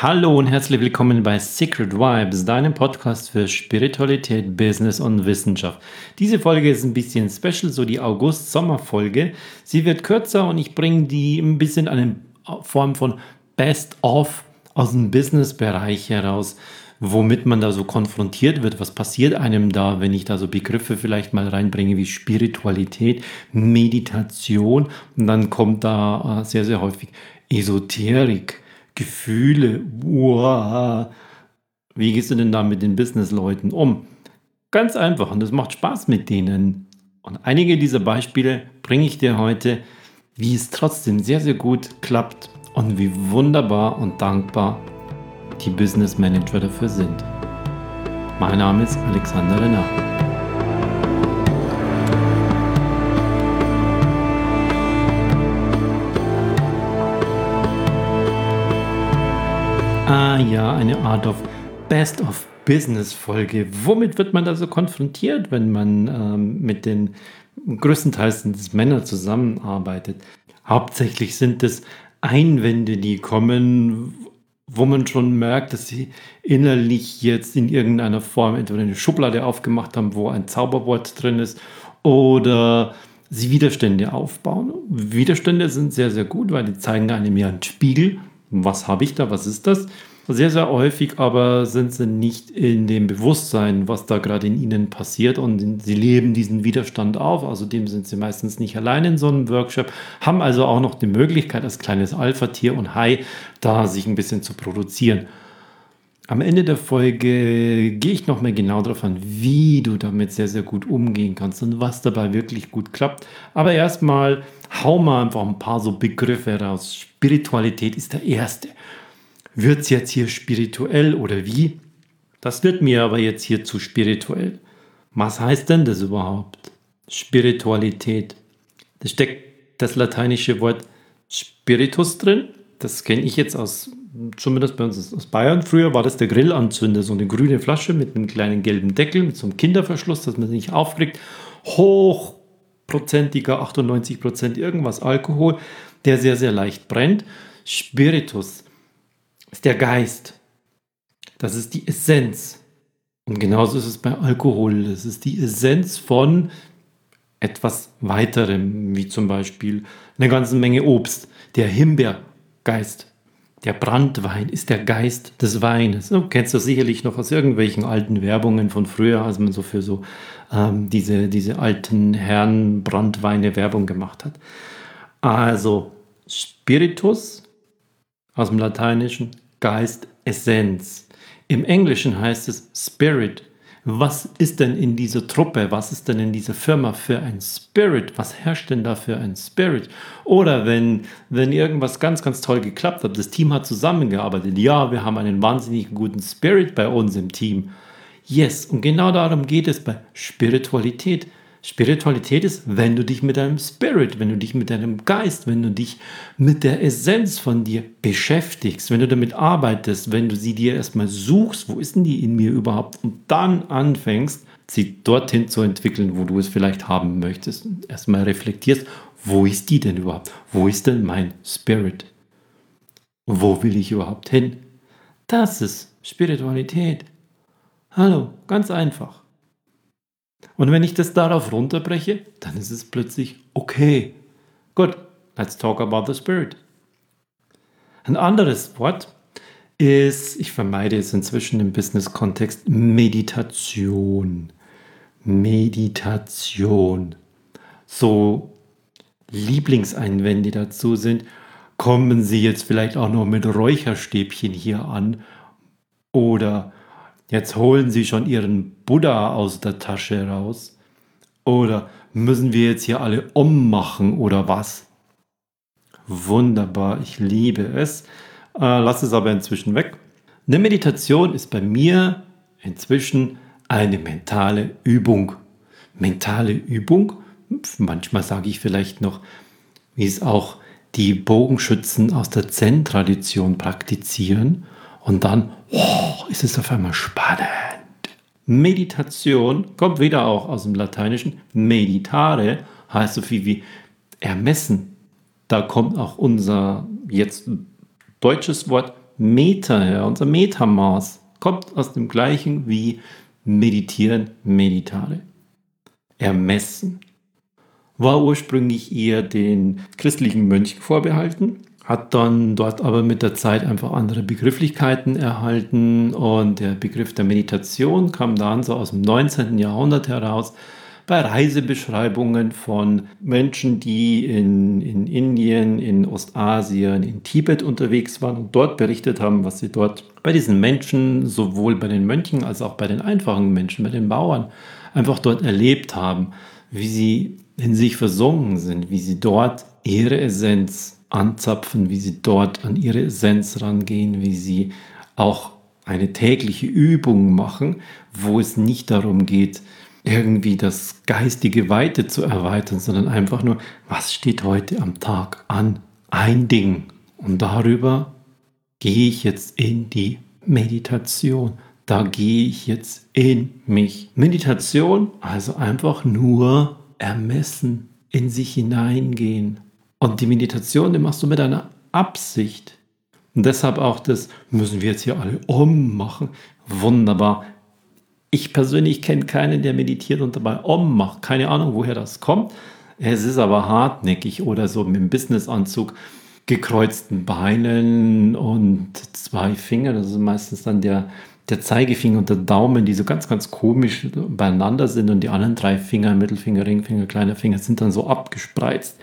Hallo und herzlich willkommen bei Secret Vibes, deinem Podcast für Spiritualität, Business und Wissenschaft. Diese Folge ist ein bisschen special, so die August-Sommer-Folge. Sie wird kürzer und ich bringe die ein bisschen eine Form von Best-of aus dem Business-Bereich heraus, womit man da so konfrontiert wird. Was passiert einem da, wenn ich da so Begriffe vielleicht mal reinbringe wie Spiritualität, Meditation und dann kommt da äh, sehr, sehr häufig Esoterik Gefühle. Wow. Wie gehst du denn da mit den Businessleuten um? Ganz einfach und es macht Spaß mit denen. Und einige dieser Beispiele bringe ich dir heute, wie es trotzdem sehr, sehr gut klappt und wie wunderbar und dankbar die Business Manager dafür sind. Mein Name ist Alexander Renner. Ja, eine Art of Best of Business Folge. Womit wird man da so konfrontiert, wenn man ähm, mit den größtenteils sind Männer zusammenarbeitet? Hauptsächlich sind es Einwände, die kommen, wo man schon merkt, dass sie innerlich jetzt in irgendeiner Form entweder eine Schublade aufgemacht haben, wo ein Zauberwort drin ist, oder sie Widerstände aufbauen. Widerstände sind sehr, sehr gut, weil die zeigen einem ja einen Spiegel was habe ich da, was ist das? Sehr, sehr häufig aber sind sie nicht in dem Bewusstsein, was da gerade in ihnen passiert und sie leben diesen Widerstand auf. Außerdem sind sie meistens nicht allein in so einem Workshop, haben also auch noch die Möglichkeit, als kleines Alpha-Tier und Hai da sich ein bisschen zu produzieren. Am Ende der Folge gehe ich noch mal genau darauf an, wie du damit sehr, sehr gut umgehen kannst und was dabei wirklich gut klappt. Aber erstmal hau mal einfach ein paar so Begriffe raus. Spiritualität ist der erste. Wird es jetzt hier spirituell oder wie? Das wird mir aber jetzt hier zu spirituell. Was heißt denn das überhaupt? Spiritualität. Da steckt das lateinische Wort Spiritus drin. Das kenne ich jetzt aus zumindest bei uns aus Bayern, früher war das der Grillanzünder, so eine grüne Flasche mit einem kleinen gelben Deckel, mit so einem Kinderverschluss, dass man sie nicht aufkriegt. Hochprozentiger, 98 Prozent irgendwas Alkohol, der sehr, sehr leicht brennt. Spiritus ist der Geist. Das ist die Essenz. Und genauso ist es bei Alkohol. Das ist die Essenz von etwas weiterem, wie zum Beispiel eine ganze Menge Obst. Der Himbeergeist der Brandwein ist der Geist des Weines. Du kennst das sicherlich noch aus irgendwelchen alten Werbungen von früher, als man so für so ähm, diese, diese alten Herren Brandweine Werbung gemacht hat. Also Spiritus aus dem Lateinischen, Geist, Essenz. Im Englischen heißt es Spirit, was ist denn in dieser Truppe, was ist denn in dieser Firma für ein Spirit, was herrscht denn da für ein Spirit? Oder wenn, wenn irgendwas ganz, ganz toll geklappt hat, das Team hat zusammengearbeitet, ja, wir haben einen wahnsinnig guten Spirit bei uns im Team. Yes, und genau darum geht es bei Spiritualität. Spiritualität ist, wenn du dich mit deinem Spirit, wenn du dich mit deinem Geist, wenn du dich mit der Essenz von dir beschäftigst, wenn du damit arbeitest, wenn du sie dir erstmal suchst, wo ist denn die in mir überhaupt, und dann anfängst, sie dorthin zu entwickeln, wo du es vielleicht haben möchtest, erstmal reflektierst, wo ist die denn überhaupt? Wo ist denn mein Spirit? Wo will ich überhaupt hin? Das ist Spiritualität. Hallo, ganz einfach. Und wenn ich das darauf runterbreche, dann ist es plötzlich okay. Gut, let's talk about the spirit. Ein anderes Wort ist, ich vermeide es inzwischen im Business-Kontext, Meditation. Meditation. So Lieblingseinwände dazu sind, kommen Sie jetzt vielleicht auch noch mit Räucherstäbchen hier an oder Jetzt holen Sie schon Ihren Buddha aus der Tasche raus. Oder müssen wir jetzt hier alle ummachen oder was? Wunderbar, ich liebe es. Äh, lass es aber inzwischen weg. Eine Meditation ist bei mir inzwischen eine mentale Übung. Mentale Übung, manchmal sage ich vielleicht noch, wie es auch die Bogenschützen aus der Zen-Tradition praktizieren und dann oh, ist es auf einmal spannend. Meditation kommt wieder auch aus dem Lateinischen. Meditare heißt so viel wie ermessen. Da kommt auch unser jetzt deutsches Wort Meter her, unser Metamaß, kommt aus dem gleichen wie meditieren, meditare. Ermessen. War ursprünglich eher den christlichen Mönchen vorbehalten, hat dann dort aber mit der Zeit einfach andere Begrifflichkeiten erhalten und der Begriff der Meditation kam dann so aus dem 19. Jahrhundert heraus bei Reisebeschreibungen von Menschen, die in, in Indien, in Ostasien, in Tibet unterwegs waren und dort berichtet haben, was sie dort bei diesen Menschen, sowohl bei den Mönchen als auch bei den einfachen Menschen, bei den Bauern, einfach dort erlebt haben, wie sie in sich versunken sind, wie sie dort ihre Essenz anzapfen, wie sie dort an ihre Essenz rangehen, wie sie auch eine tägliche Übung machen, wo es nicht darum geht, irgendwie das geistige Weite zu erweitern, sondern einfach nur, was steht heute am Tag an? Ein Ding. Und darüber gehe ich jetzt in die Meditation. Da gehe ich jetzt in mich. Meditation, also einfach nur ermessen, in sich hineingehen. Und die Meditation, die machst du mit einer Absicht. Und deshalb auch das, müssen wir jetzt hier alle ummachen. Wunderbar. Ich persönlich kenne keinen, der meditiert und dabei Om macht. Keine Ahnung, woher das kommt. Es ist aber hartnäckig oder so mit dem Businessanzug, gekreuzten Beinen und zwei Fingern. Das ist meistens dann der, der Zeigefinger und der Daumen, die so ganz, ganz komisch beieinander sind und die anderen drei Finger, Mittelfinger, Ringfinger, kleiner Finger, sind dann so abgespreizt.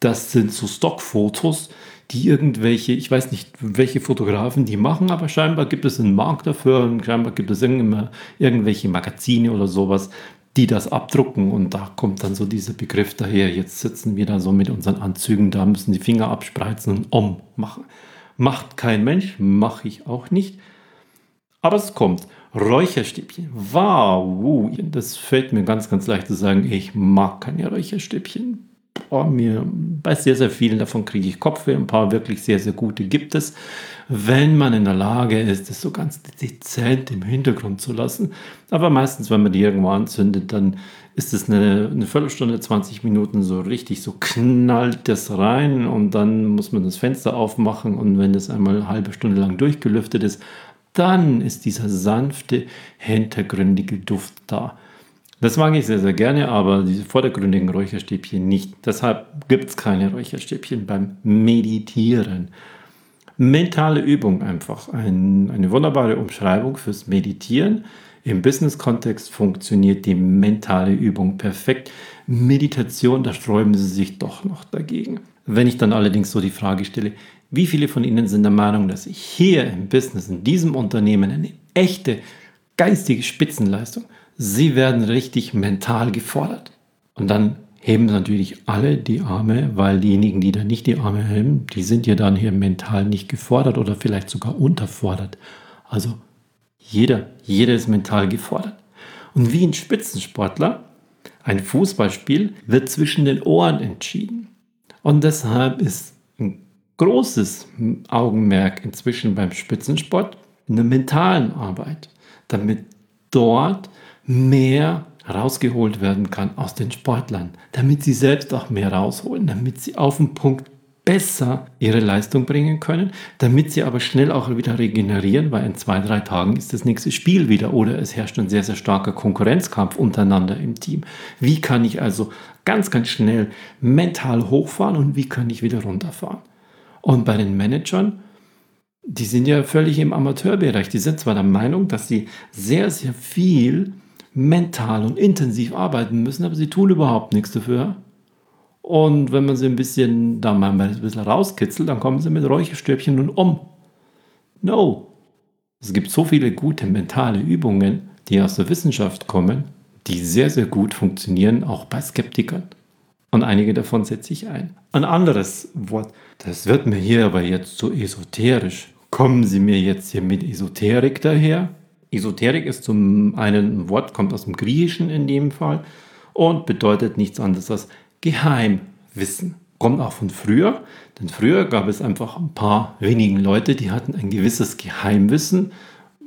Das sind so Stockfotos, die irgendwelche, ich weiß nicht, welche Fotografen die machen, aber scheinbar gibt es einen Markt dafür und scheinbar gibt es irgendwelche Magazine oder sowas, die das abdrucken und da kommt dann so dieser Begriff daher. Jetzt sitzen wir da so mit unseren Anzügen, da müssen die Finger abspreizen und um machen. Macht kein Mensch, mache ich auch nicht. Aber es kommt. Räucherstäbchen. Wow, das fällt mir ganz, ganz leicht zu sagen. Ich mag keine Räucherstäbchen oh, mir bei sehr, sehr vielen davon kriege ich Kopfweh. Ein paar wirklich sehr, sehr gute gibt es. Wenn man in der Lage ist, das so ganz dezent im Hintergrund zu lassen. Aber meistens, wenn man die irgendwo anzündet, dann ist es eine, eine Viertelstunde, 20 Minuten so richtig, so knallt das rein und dann muss man das Fenster aufmachen und wenn das einmal eine halbe Stunde lang durchgelüftet ist, dann ist dieser sanfte, hintergründige Duft da. Das mag ich sehr, sehr gerne, aber diese vordergründigen Räucherstäbchen nicht. Deshalb gibt es keine Räucherstäbchen beim Meditieren. Mentale Übung einfach. Ein, eine wunderbare Umschreibung fürs Meditieren. Im Business-Kontext funktioniert die mentale Übung perfekt. Meditation, da sträuben sie sich doch noch dagegen. Wenn ich dann allerdings so die Frage stelle, wie viele von Ihnen sind der Meinung, dass ich hier im Business, in diesem Unternehmen eine echte geistige Spitzenleistung sie werden richtig mental gefordert. Und dann heben natürlich alle die Arme, weil diejenigen, die da nicht die Arme heben, die sind ja dann hier mental nicht gefordert oder vielleicht sogar unterfordert. Also jeder, jeder ist mental gefordert. Und wie ein Spitzensportler, ein Fußballspiel wird zwischen den Ohren entschieden. Und deshalb ist ein großes Augenmerk inzwischen beim Spitzensport in der mentalen Arbeit, damit dort mehr rausgeholt werden kann aus den Sportlern, damit sie selbst auch mehr rausholen, damit sie auf den Punkt besser ihre Leistung bringen können, damit sie aber schnell auch wieder regenerieren, weil in zwei, drei Tagen ist das nächste Spiel wieder oder es herrscht ein sehr, sehr starker Konkurrenzkampf untereinander im Team. Wie kann ich also ganz, ganz schnell mental hochfahren und wie kann ich wieder runterfahren? Und bei den Managern, die sind ja völlig im Amateurbereich. Die sind zwar der Meinung, dass sie sehr, sehr viel mental und intensiv arbeiten müssen, aber sie tun überhaupt nichts dafür. Und wenn man sie ein bisschen, da mal ein bisschen rauskitzelt, dann kommen sie mit Räucherstäbchen und um. No. Es gibt so viele gute mentale Übungen, die aus der Wissenschaft kommen, die sehr, sehr gut funktionieren, auch bei Skeptikern. Und einige davon setze ich ein. Ein anderes Wort, das wird mir hier aber jetzt so esoterisch. Kommen Sie mir jetzt hier mit Esoterik daher? Esoterik ist zum einen ein Wort, kommt aus dem Griechischen in dem Fall und bedeutet nichts anderes als Geheimwissen. Kommt auch von früher, denn früher gab es einfach ein paar wenigen Leute, die hatten ein gewisses Geheimwissen,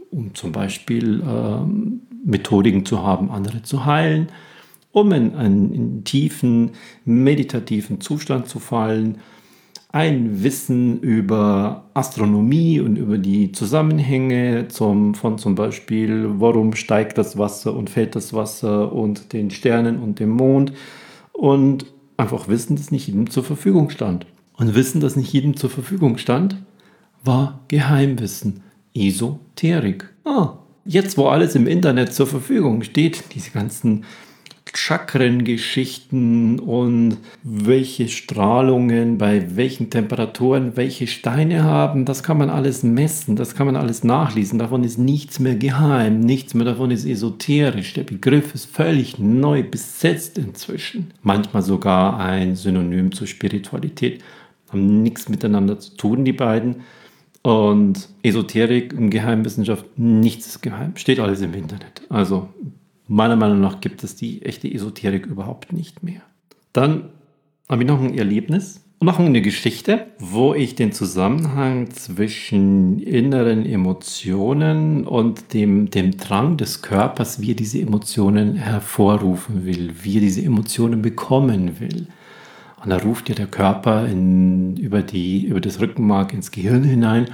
um zum Beispiel ähm, Methodiken zu haben, andere zu heilen, um in einen in tiefen meditativen Zustand zu fallen, ein Wissen über Astronomie und über die Zusammenhänge zum, von zum Beispiel, warum steigt das Wasser und fällt das Wasser und den Sternen und dem Mond und einfach Wissen, das nicht jedem zur Verfügung stand. Und Wissen, das nicht jedem zur Verfügung stand, war Geheimwissen, Esoterik. Ah, jetzt wo alles im Internet zur Verfügung steht, diese ganzen Chakrengeschichten und welche Strahlungen bei welchen Temperaturen welche Steine haben, das kann man alles messen, das kann man alles nachlesen. Davon ist nichts mehr geheim, nichts mehr davon ist esoterisch. Der Begriff ist völlig neu besetzt inzwischen. Manchmal sogar ein Synonym zur Spiritualität. Haben nichts miteinander zu tun, die beiden. Und Esoterik und Geheimwissenschaft, nichts ist geheim. Steht alles im Internet. Also meiner Meinung nach gibt es die echte Esoterik überhaupt nicht mehr. Dann habe ich noch ein Erlebnis und noch eine Geschichte, wo ich den Zusammenhang zwischen inneren Emotionen und dem, dem Drang des Körpers, wie er diese Emotionen hervorrufen will, wie er diese Emotionen bekommen will. Und da ruft ja der Körper in, über, die, über das Rückenmark ins Gehirn hinein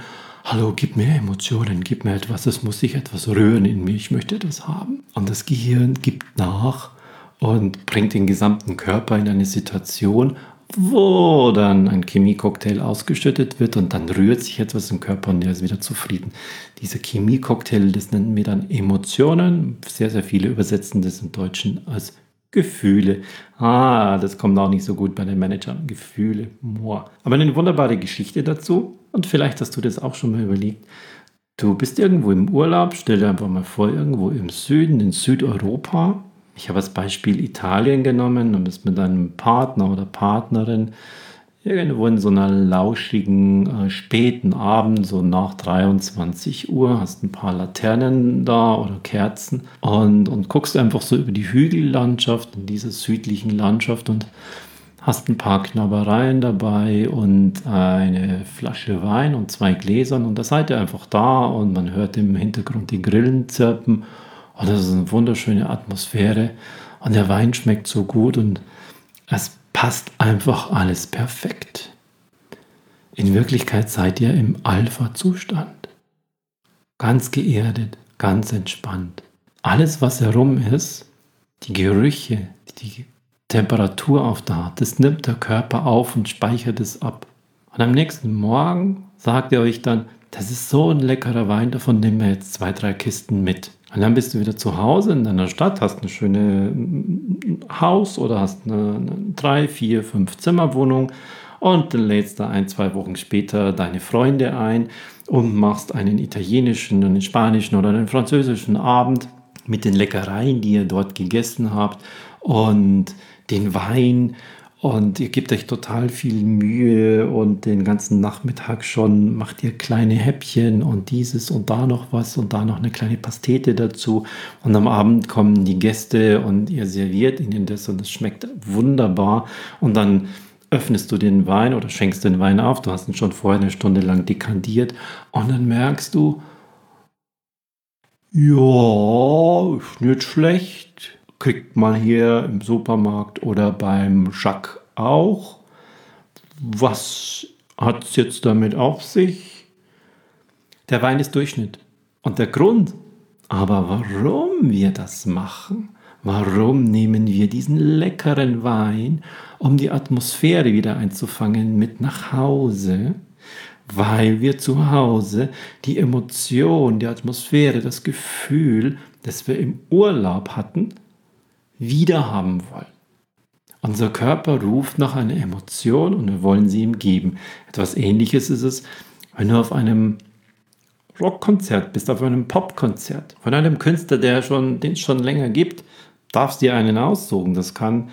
hallo, gib mir Emotionen, gib mir etwas, es muss sich etwas rühren in mir, ich möchte das haben. Und das Gehirn gibt nach und bringt den gesamten Körper in eine Situation, wo dann ein Chemiecocktail ausgeschüttet wird und dann rührt sich etwas im Körper und er ist wieder zufrieden. Dieser Chemiecocktail, das nennen wir dann Emotionen. Sehr, sehr viele übersetzen das im Deutschen als Gefühle. Ah, das kommt auch nicht so gut bei den Managern. Gefühle. Boah. Aber eine wunderbare Geschichte dazu. Und vielleicht hast du das auch schon mal überlegt. Du bist irgendwo im Urlaub, stell dir einfach mal vor, irgendwo im Süden, in Südeuropa. Ich habe als Beispiel Italien genommen und bist mit deinem Partner oder Partnerin irgendwo in so einer lauschigen äh, späten Abend, so nach 23 Uhr, hast ein paar Laternen da oder Kerzen und, und guckst einfach so über die Hügellandschaft in dieser südlichen Landschaft und hast ein paar Knabbereien dabei und eine Flasche Wein und zwei Gläsern und da seid ihr einfach da und man hört im Hintergrund die Grillen zirpen und das ist eine wunderschöne Atmosphäre und der Wein schmeckt so gut und es passt einfach alles perfekt. In Wirklichkeit seid ihr im Alpha-Zustand. Ganz geerdet, ganz entspannt. Alles, was herum ist, die Gerüche, die Temperatur auf der Haut, das nimmt der Körper auf und speichert es ab. Und am nächsten Morgen sagt ihr euch dann, das ist so ein leckerer Wein, davon nehmen wir jetzt zwei, drei Kisten mit. Und dann bist du wieder zu Hause in deiner Stadt, hast eine schöne mm, Haus oder hast eine, eine drei, vier, fünf Zimmerwohnung und dann lädst du ein, zwei Wochen später deine Freunde ein und machst einen italienischen, einen spanischen oder einen französischen Abend mit den Leckereien, die ihr dort gegessen habt und den Wein und ihr gebt euch total viel Mühe und den ganzen Nachmittag schon macht ihr kleine Häppchen und dieses und da noch was und da noch eine kleine Pastete dazu. Und am Abend kommen die Gäste und ihr serviert ihnen das und es schmeckt wunderbar. Und dann öffnest du den Wein oder schenkst den Wein auf. Du hast ihn schon vorher eine Stunde lang dekantiert und dann merkst du, ja, ist nicht schlecht kriegt man hier im Supermarkt oder beim Jacques auch. Was hat es jetzt damit auf sich? Der Wein ist Durchschnitt. Und der Grund, aber warum wir das machen, warum nehmen wir diesen leckeren Wein, um die Atmosphäre wieder einzufangen, mit nach Hause? Weil wir zu Hause die Emotion, die Atmosphäre, das Gefühl, das wir im Urlaub hatten, wieder haben wollen. Unser Körper ruft nach einer Emotion und wir wollen sie ihm geben. Etwas ähnliches ist es, wenn du auf einem Rockkonzert bist, auf einem Popkonzert von einem Künstler, der schon, den es schon länger gibt, darfst dir einen aussuchen. Das kann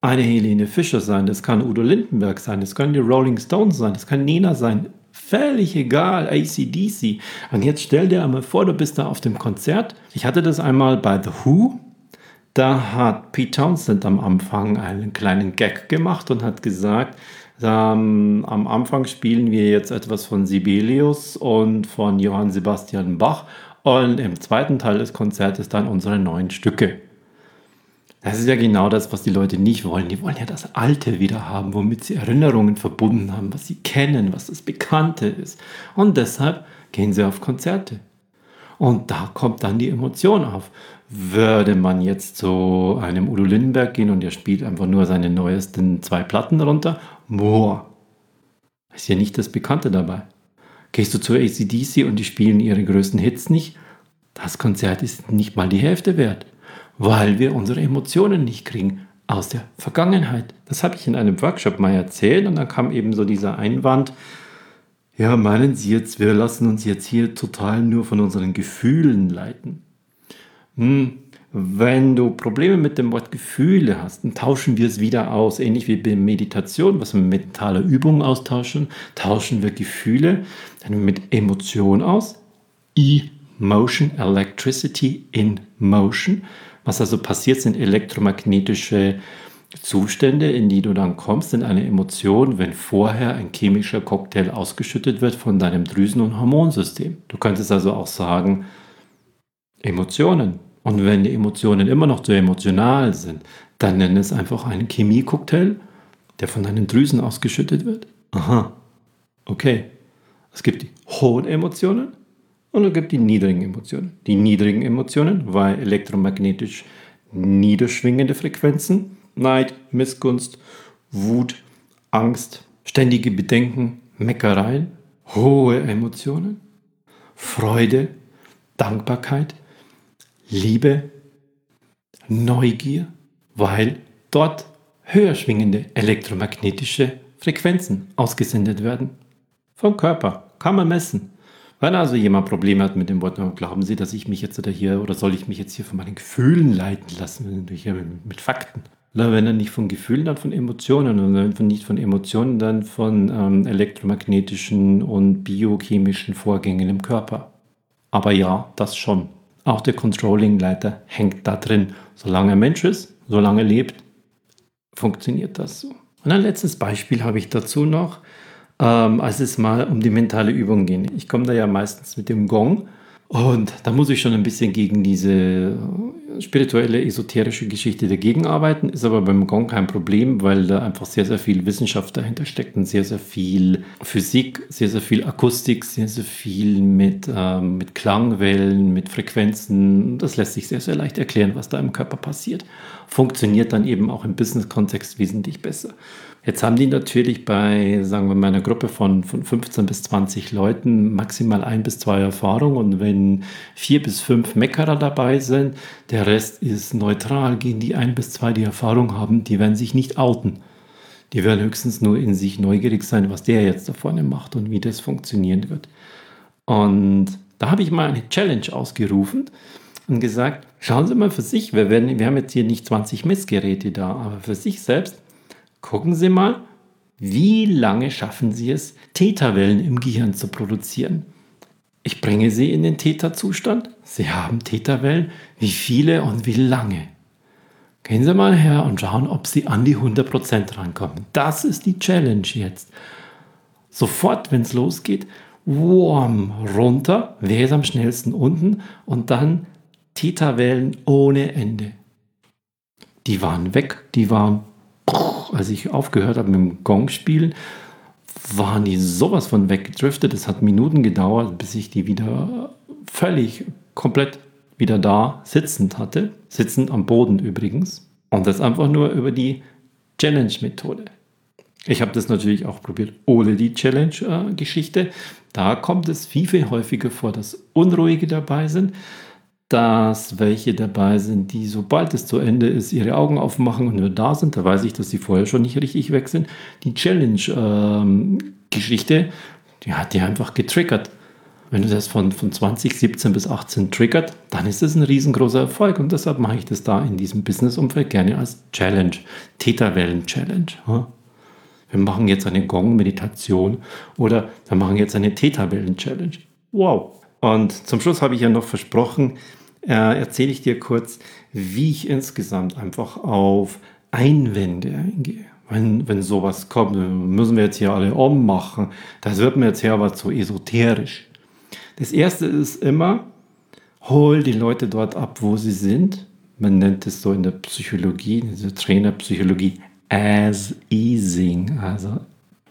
eine Helene Fischer sein, das kann Udo Lindenberg sein, das können die Rolling Stones sein, das kann Nina sein. Völlig egal, ACDC. Und jetzt stell dir einmal vor, du bist da auf dem Konzert. Ich hatte das einmal bei The Who, da hat Pete Townsend am Anfang einen kleinen Gag gemacht und hat gesagt, ähm, am Anfang spielen wir jetzt etwas von Sibelius und von Johann Sebastian Bach und im zweiten Teil des Konzertes dann unsere neuen Stücke. Das ist ja genau das, was die Leute nicht wollen. Die wollen ja das Alte wieder haben, womit sie Erinnerungen verbunden haben, was sie kennen, was das Bekannte ist. Und deshalb gehen sie auf Konzerte. Und da kommt dann die Emotion auf. Würde man jetzt zu einem Udo Lindenberg gehen und er spielt einfach nur seine neuesten zwei Platten runter, boah, ist ja nicht das Bekannte dabei. Gehst du zu ACDC und die spielen ihre größten Hits nicht, das Konzert ist nicht mal die Hälfte wert weil wir unsere Emotionen nicht kriegen aus der Vergangenheit. Das habe ich in einem Workshop mal erzählt und dann kam eben so dieser Einwand, ja, meinen Sie jetzt, wir lassen uns jetzt hier total nur von unseren Gefühlen leiten. Hm, wenn du Probleme mit dem Wort Gefühle hast, dann tauschen wir es wieder aus. Ähnlich wie bei Meditation, was wir mit mentaler Übung austauschen, tauschen wir Gefühle dann mit Emotion aus. Emotion, Electricity in Motion. Was also passiert, sind elektromagnetische Zustände, in die du dann kommst, in eine Emotion, wenn vorher ein chemischer Cocktail ausgeschüttet wird von deinem Drüsen- und Hormonsystem. Du könntest also auch sagen, Emotionen. Und wenn die Emotionen immer noch zu emotional sind, dann nenne es einfach einen Chemie-Cocktail, der von deinen Drüsen ausgeschüttet wird. Aha, okay. Es gibt die hohen Emotionen und es gibt die niedrigen Emotionen. Die niedrigen Emotionen, weil elektromagnetisch niederschwingende Frequenzen, Neid, Missgunst, Wut, Angst, ständige Bedenken, Meckereien, hohe Emotionen, Freude, Dankbarkeit, Liebe, Neugier, weil dort höher schwingende elektromagnetische Frequenzen ausgesendet werden. Vom Körper kann man messen. Wenn also jemand Probleme hat mit dem Wort, glauben Sie, dass ich mich jetzt oder hier oder soll ich mich jetzt hier von meinen Gefühlen leiten lassen, mit Fakten? Wenn er nicht von Gefühlen, dann von Emotionen und wenn nicht von Emotionen, dann von ähm, elektromagnetischen und biochemischen Vorgängen im Körper. Aber ja, das schon. Auch der Controlling-Leiter hängt da drin. Solange er Mensch ist, solange er lebt, funktioniert das so. Und ein letztes Beispiel habe ich dazu noch ähm, als es mal um die mentale Übung ging. Ich komme da ja meistens mit dem Gong und da muss ich schon ein bisschen gegen diese spirituelle, esoterische Geschichte dagegen arbeiten, ist aber beim Gong kein Problem, weil da einfach sehr, sehr viel Wissenschaft dahinter steckt und sehr, sehr viel Physik, sehr, sehr viel Akustik, sehr, sehr viel mit, ähm, mit Klangwellen, mit Frequenzen. Das lässt sich sehr, sehr leicht erklären, was da im Körper passiert. Funktioniert dann eben auch im Business-Kontext wesentlich besser. Jetzt haben die natürlich bei, sagen wir mal, einer Gruppe von, von 15 bis 20 Leuten maximal ein bis zwei Erfahrungen und wenn vier bis fünf Meckerer dabei sind, der Rest ist neutral, gehen die ein bis zwei, die Erfahrung haben, die werden sich nicht outen. Die werden höchstens nur in sich neugierig sein, was der jetzt da vorne macht und wie das funktionieren wird. Und da habe ich mal eine Challenge ausgerufen und gesagt, schauen Sie mal für sich, wir, werden, wir haben jetzt hier nicht 20 Messgeräte da, aber für sich selbst, Gucken Sie mal, wie lange schaffen Sie es, Täterwellen im Gehirn zu produzieren? Ich bringe Sie in den Täterzustand. Sie haben Täterwellen. Wie viele und wie lange? Gehen Sie mal her und schauen, ob Sie an die 100% rankommen. Das ist die Challenge jetzt. Sofort, wenn es losgeht, warm runter, wer ist am schnellsten unten und dann Täterwellen ohne Ende. Die waren weg, die waren als ich aufgehört habe mit dem Gong-Spielen, waren die sowas von weggedriftet. Es hat Minuten gedauert, bis ich die wieder völlig komplett wieder da sitzend hatte. Sitzend am Boden übrigens. Und das einfach nur über die Challenge-Methode. Ich habe das natürlich auch probiert ohne die Challenge-Geschichte. Da kommt es viel, viel häufiger vor, dass Unruhige dabei sind dass welche dabei sind, die sobald es zu Ende ist, ihre Augen aufmachen und nur da sind. Da weiß ich, dass sie vorher schon nicht richtig weg sind. Die Challenge-Geschichte, ähm, die hat die einfach getriggert. Wenn du das von, von 2017 bis 18 triggert, dann ist das ein riesengroßer Erfolg. Und deshalb mache ich das da in diesem Business-Umfeld gerne als Challenge, Täterwellen-Challenge. Wir machen jetzt eine Gong-Meditation oder wir machen jetzt eine Täterwellen-Challenge. Wow. Und zum Schluss habe ich ja noch versprochen, äh, erzähle ich dir kurz, wie ich insgesamt einfach auf Einwände eingehe. Wenn, wenn sowas kommt, müssen wir jetzt hier alle ummachen. Das wird mir jetzt hier aber zu esoterisch. Das erste ist immer, hol die Leute dort ab, wo sie sind, Man nennt es so in der Psychologie, in der Trainerpsychologie, as easing. Also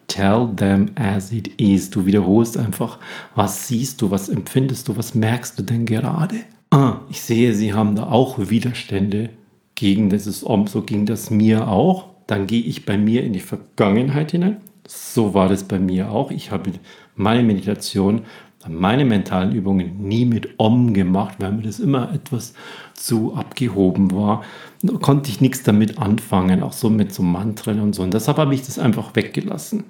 tell them as it is. Du wiederholst einfach, was siehst du, was empfindest du, was merkst du denn gerade? Ah, ich sehe, sie haben da auch Widerstände gegen dieses Om. So ging das mir auch. Dann gehe ich bei mir in die Vergangenheit hinein. So war das bei mir auch. Ich habe meine Meditation, meine mentalen Übungen nie mit Om gemacht, weil mir das immer etwas zu abgehoben war. Da konnte ich nichts damit anfangen, auch so mit so Mantren und so. Und deshalb habe ich das einfach weggelassen.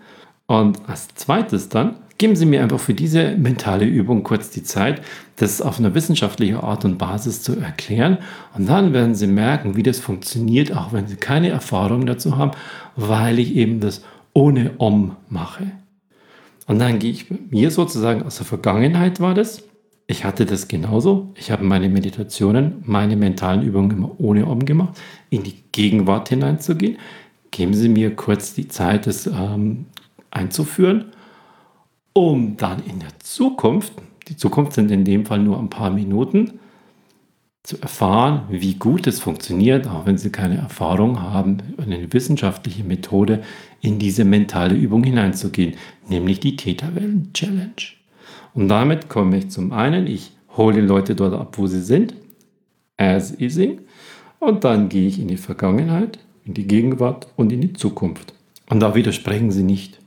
Und als zweites dann, geben Sie mir einfach für diese mentale Übung kurz die Zeit, das auf einer wissenschaftlichen Art und Basis zu erklären. Und dann werden Sie merken, wie das funktioniert, auch wenn Sie keine Erfahrung dazu haben, weil ich eben das ohne Om mache. Und dann gehe ich mir sozusagen aus der Vergangenheit war das. Ich hatte das genauso. Ich habe meine Meditationen, meine mentalen Übungen immer ohne Om gemacht, in die Gegenwart hineinzugehen. Geben Sie mir kurz die Zeit, das ähm, einzuführen, um dann in der Zukunft, die Zukunft sind in dem Fall nur ein paar Minuten, zu erfahren, wie gut es funktioniert, auch wenn Sie keine Erfahrung haben, eine wissenschaftliche Methode in diese mentale Übung hineinzugehen, nämlich die Täterwellen-Challenge. Und damit komme ich zum einen, ich hole Leute dort ab, wo sie sind, as easing, und dann gehe ich in die Vergangenheit, in die Gegenwart und in die Zukunft. Und da widersprechen sie nicht.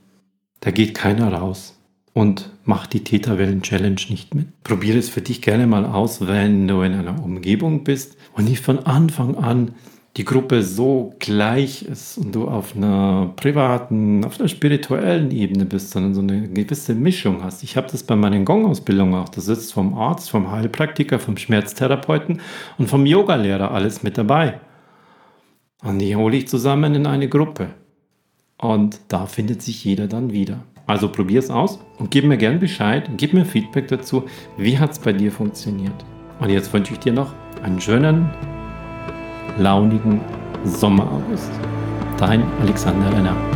Da geht keiner raus und mach die Täterwellen-Challenge nicht mit. Probiere es für dich gerne mal aus, wenn du in einer Umgebung bist und nicht von Anfang an die Gruppe so gleich ist und du auf einer privaten, auf einer spirituellen Ebene bist, sondern so eine gewisse Mischung hast. Ich habe das bei meinen Gong-Ausbildungen auch. Da sitzt vom Arzt, vom Heilpraktiker, vom Schmerztherapeuten und vom Yogalehrer alles mit dabei. Und die hole ich zusammen in eine Gruppe. Und da findet sich jeder dann wieder. Also probier es aus und gib mir gern Bescheid, gib mir Feedback dazu, wie hat es bei dir funktioniert. Und jetzt wünsche ich dir noch einen schönen, launigen Sommeraugust. Dein Alexander Renner.